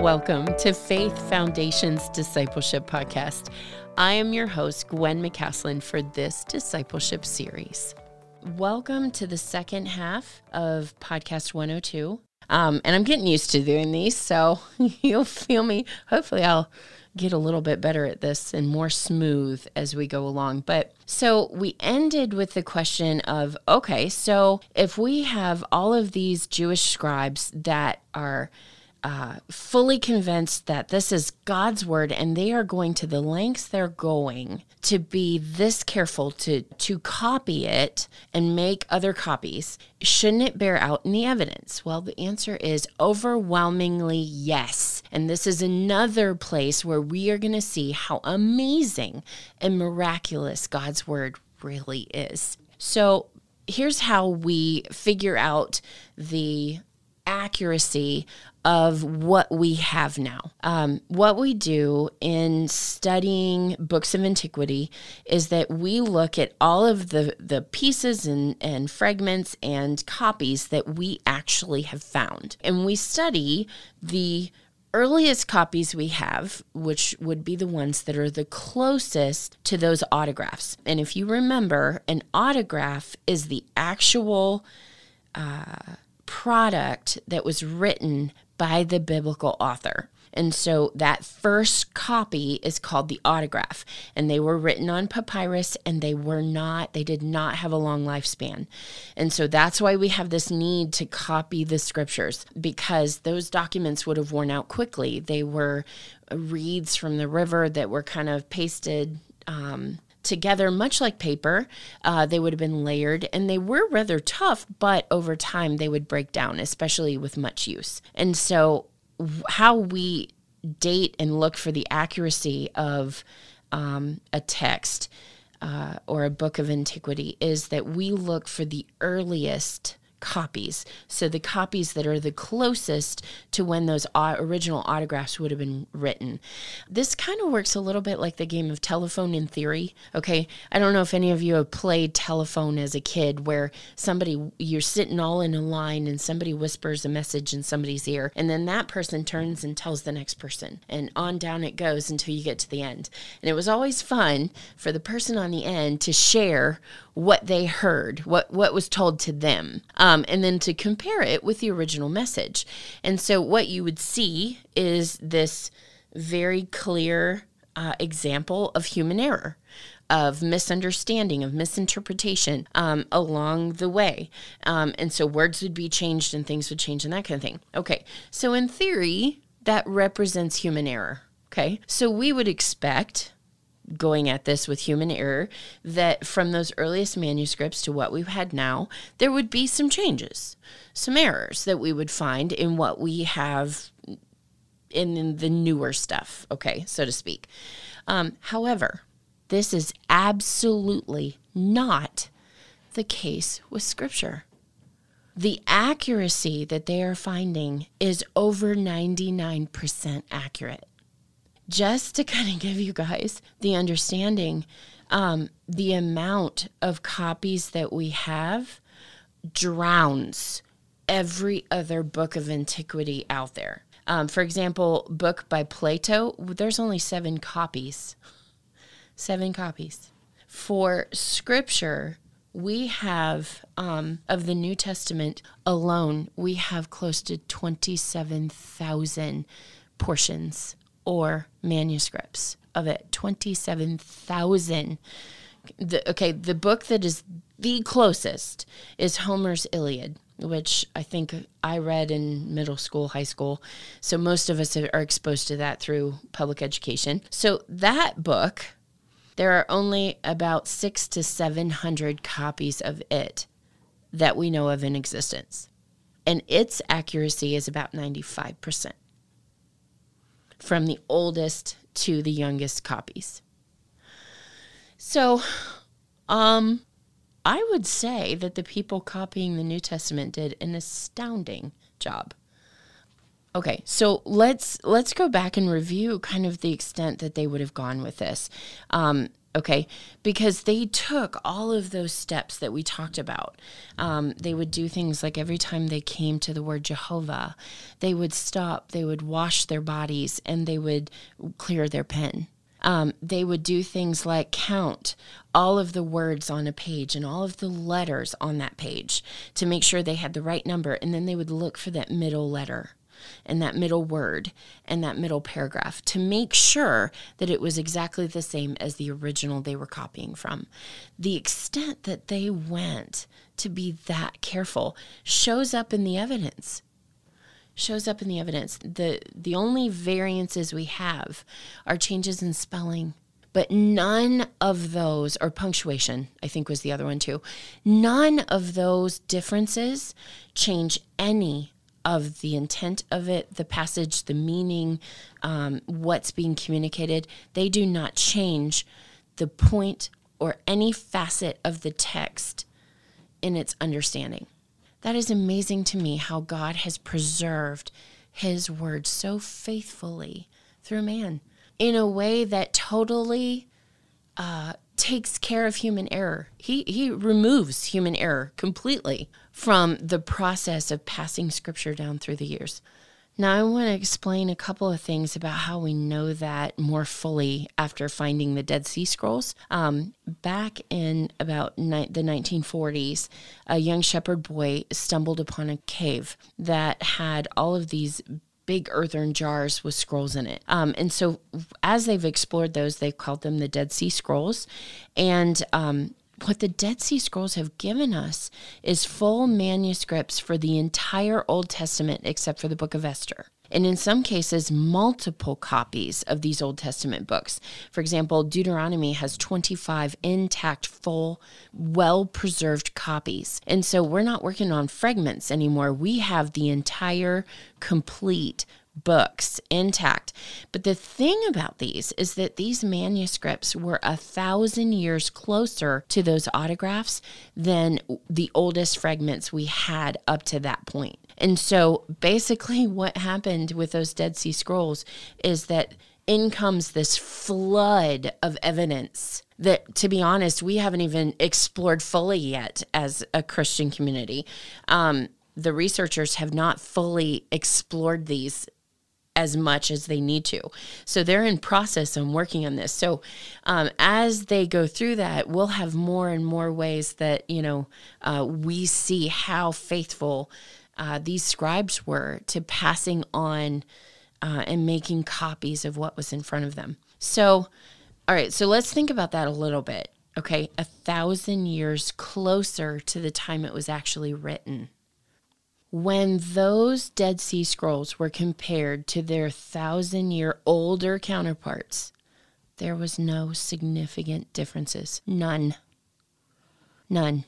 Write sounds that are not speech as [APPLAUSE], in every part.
Welcome to Faith Foundations Discipleship Podcast. I am your host, Gwen McCaslin, for this discipleship series. Welcome to the second half of Podcast 102. Um, and I'm getting used to doing these, so [LAUGHS] you'll feel me. Hopefully, I'll get a little bit better at this and more smooth as we go along. But so we ended with the question of okay, so if we have all of these Jewish scribes that are uh, fully convinced that this is God's word and they are going to the lengths they're going to be this careful to to copy it and make other copies. Shouldn't it bear out in the evidence? Well the answer is overwhelmingly yes. And this is another place where we are going to see how amazing and miraculous God's word really is. So here's how we figure out the accuracy of what we have now. Um, what we do in studying books of antiquity is that we look at all of the, the pieces and, and fragments and copies that we actually have found. And we study the earliest copies we have, which would be the ones that are the closest to those autographs. And if you remember, an autograph is the actual. Uh, product that was written by the biblical author. And so that first copy is called the autograph. And they were written on papyrus and they were not, they did not have a long lifespan. And so that's why we have this need to copy the scriptures because those documents would have worn out quickly. They were reeds from the river that were kind of pasted. Um, together, much like paper. Uh, they would have been layered and they were rather tough, but over time they would break down, especially with much use. And so, how we date and look for the accuracy of um, a text uh, or a book of antiquity is that we look for the earliest copies. So the copies that are the closest to when those original autographs would have been written. This kind of works a little bit like the game of telephone in theory. Okay. I don't know if any of you have played telephone as a kid where somebody, you're sitting all in a line and somebody whispers a message in somebody's ear, and then that person turns and tells the next person. And on down it goes until you get to the end. And it was always fun for the person on the end to share what they heard, what what was told to them, um, and then to compare it with the original message. And so, what you would see is this very clear uh, example of human error. Of misunderstanding, of misinterpretation um, along the way. Um, and so words would be changed and things would change and that kind of thing. Okay, so in theory, that represents human error. Okay, so we would expect going at this with human error that from those earliest manuscripts to what we've had now, there would be some changes, some errors that we would find in what we have in the newer stuff, okay, so to speak. Um, however, this is absolutely not the case with Scripture. The accuracy that they are finding is over 99% accurate just to kind of give you guys the understanding, um, the amount of copies that we have drowns every other book of antiquity out there. Um, for example, book by Plato, there's only seven copies. Seven copies. For scripture, we have um, of the New Testament alone, we have close to 27,000 portions or manuscripts of it 27,000 the, okay the book that is the closest is Homer's Iliad which I think I read in middle school, high school. So most of us are exposed to that through public education. So that book, there are only about six to 700 copies of it that we know of in existence. And its accuracy is about 95% from the oldest to the youngest copies. So, um, I would say that the people copying the New Testament did an astounding job. Okay, so let's let's go back and review kind of the extent that they would have gone with this. Um, okay? Because they took all of those steps that we talked about. Um, they would do things like every time they came to the word jehovah they would stop they would wash their bodies and they would clear their pen. Um, they would do things like count all of the words on a page and all of the letters on that page to make sure they had the right number and then they would look for that middle letter and that middle word and that middle paragraph to make sure that it was exactly the same as the original they were copying from. The extent that they went to be that careful shows up in the evidence shows up in the evidence. The the only variances we have are changes in spelling. But none of those, or punctuation, I think was the other one too, none of those differences change any of the intent of it, the passage, the meaning, um, what's being communicated. They do not change the point or any facet of the text in its understanding. That is amazing to me how God has preserved his word so faithfully through man in a way that totally uh, takes care of human error. He, he removes human error completely from the process of passing scripture down through the years. Now, I want to explain a couple of things about how we know that more fully after finding the Dead Sea Scrolls. Um, back in about ni- the 1940s, a young shepherd boy stumbled upon a cave that had all of these big earthen jars with scrolls in it. Um, and so, as they've explored those, they've called them the Dead Sea Scrolls. And um, what the Dead Sea Scrolls have given us is full manuscripts for the entire Old Testament except for the book of Esther. And in some cases, multiple copies of these Old Testament books. For example, Deuteronomy has 25 intact, full, well preserved copies. And so we're not working on fragments anymore. We have the entire, complete books intact. But the thing about these is that these manuscripts were a thousand years closer to those autographs than the oldest fragments we had up to that point. And so basically, [LAUGHS] what happened with those Dead Sea Scrolls is that in comes this flood of evidence that, to be honest, we haven't even explored fully yet as a Christian community. Um, the researchers have not fully explored these as much as they need to. So they're in process on working on this. So um, as they go through that, we'll have more and more ways that you know uh, we see how faithful uh, these scribes were to passing on uh, and making copies of what was in front of them. So, all right. So let's think about that a little bit. Okay, a thousand years closer to the time it was actually written when those Dead Sea Scrolls were compared to their thousand year older counterparts, there was no significant differences. None. None.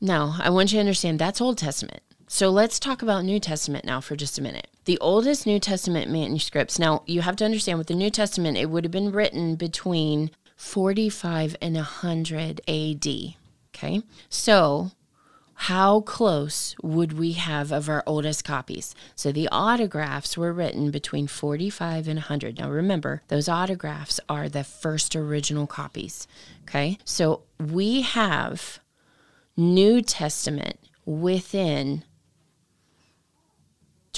Now, I want you to understand that's Old Testament. So let's talk about New Testament now for just a minute. The oldest New Testament manuscripts, now you have to understand with the New Testament, it would have been written between 45 and 100 AD. Okay. So how close would we have of our oldest copies? So the autographs were written between 45 and 100. Now remember, those autographs are the first original copies. Okay. So we have New Testament within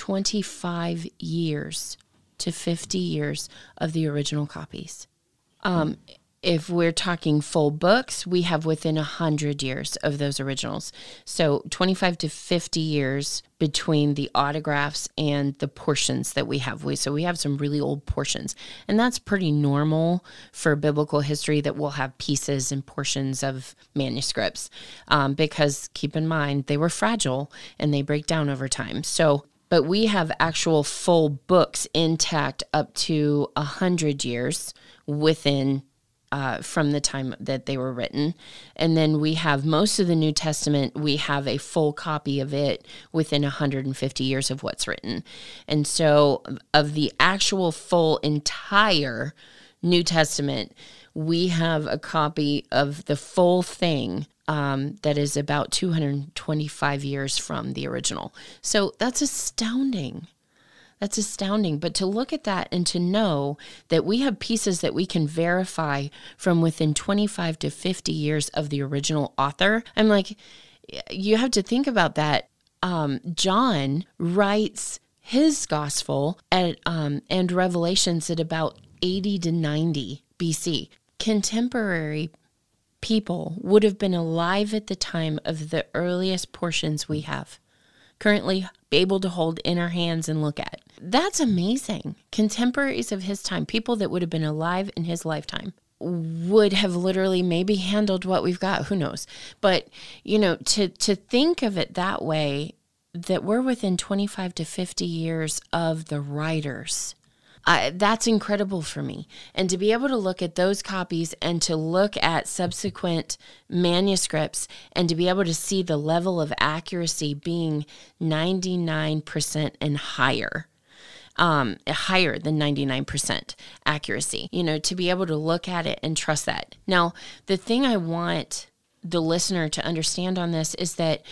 25 years to 50 years of the original copies. Um, if we're talking full books, we have within 100 years of those originals. So 25 to 50 years between the autographs and the portions that we have. We, so we have some really old portions. And that's pretty normal for biblical history that we'll have pieces and portions of manuscripts um, because keep in mind, they were fragile and they break down over time. So but we have actual full books intact up to 100 years within uh, from the time that they were written. And then we have most of the New Testament, we have a full copy of it within 150 years of what's written. And so, of the actual full entire New Testament, we have a copy of the full thing um, that is about 225 years from the original. So that's astounding. That's astounding. But to look at that and to know that we have pieces that we can verify from within 25 to 50 years of the original author, I'm like, you have to think about that. Um, John writes his gospel at, um, and Revelations at about 80 to 90 BC. Contemporary people would have been alive at the time of the earliest portions we have currently able to hold in our hands and look at. That's amazing. Contemporaries of his time, people that would have been alive in his lifetime, would have literally maybe handled what we've got. Who knows? But, you know, to, to think of it that way, that we're within 25 to 50 years of the writers that's incredible for me. And to be able to look at those copies and to look at subsequent manuscripts and to be able to see the level of accuracy being 99% and higher. Um, higher than 99% accuracy, you know, to be able to look at it and trust that. Now, the thing I want the listener to understand on this is that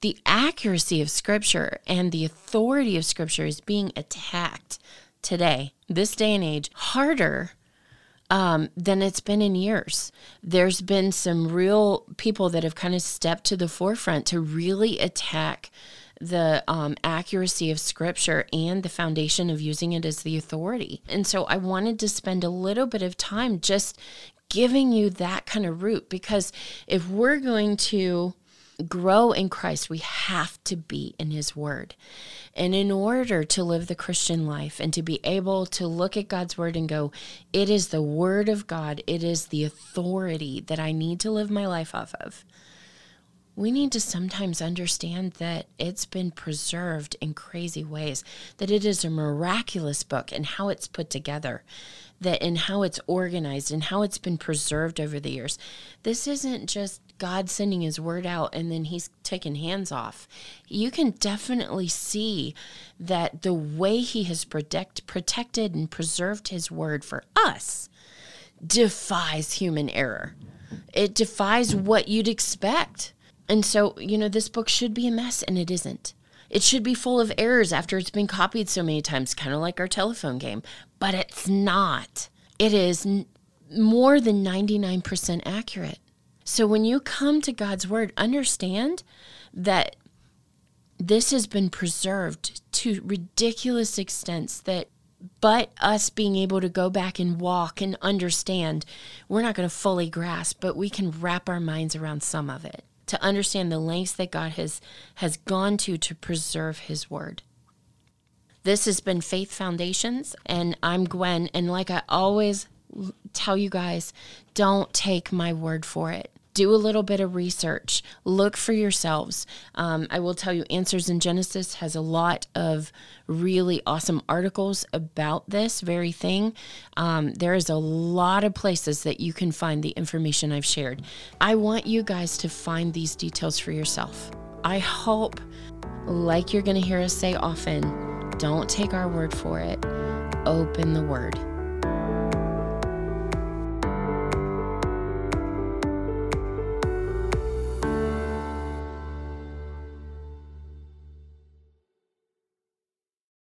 the accuracy of scripture and the authority of scripture is being attacked today, this day and age, harder um, than it's been in years. There's been some real people that have kind of stepped to the forefront to really attack the um, accuracy of scripture and the foundation of using it as the authority. And so I wanted to spend a little bit of time just giving you that kind of root because if we're going to grow in Christ, we have to be in His Word. And in order to live the Christian life and to be able to look at God's Word and go, it is the Word of God, it is the authority that I need to live my life off of. We need to sometimes understand that it's been preserved in crazy ways, that it is a miraculous book and how it's put together, that in how it's organized and how it's been preserved over the years. This isn't just God sending his word out and then he's taking hands off. You can definitely see that the way he has protect, protected and preserved his word for us defies human error. It defies what you'd expect. And so, you know, this book should be a mess and it isn't. It should be full of errors after it's been copied so many times, kind of like our telephone game, but it's not. It is n- more than 99% accurate. So when you come to God's word, understand that this has been preserved to ridiculous extents that but us being able to go back and walk and understand, we're not going to fully grasp, but we can wrap our minds around some of it to understand the lengths that God has has gone to to preserve his word. This has been Faith Foundations and I'm Gwen and like I always tell you guys, don't take my word for it do a little bit of research, look for yourselves. Um, I will tell you, Answers in Genesis has a lot of really awesome articles about this very thing. Um, there is a lot of places that you can find the information I've shared. I want you guys to find these details for yourself. I hope, like you're going to hear us say often, don't take our word for it, open the word.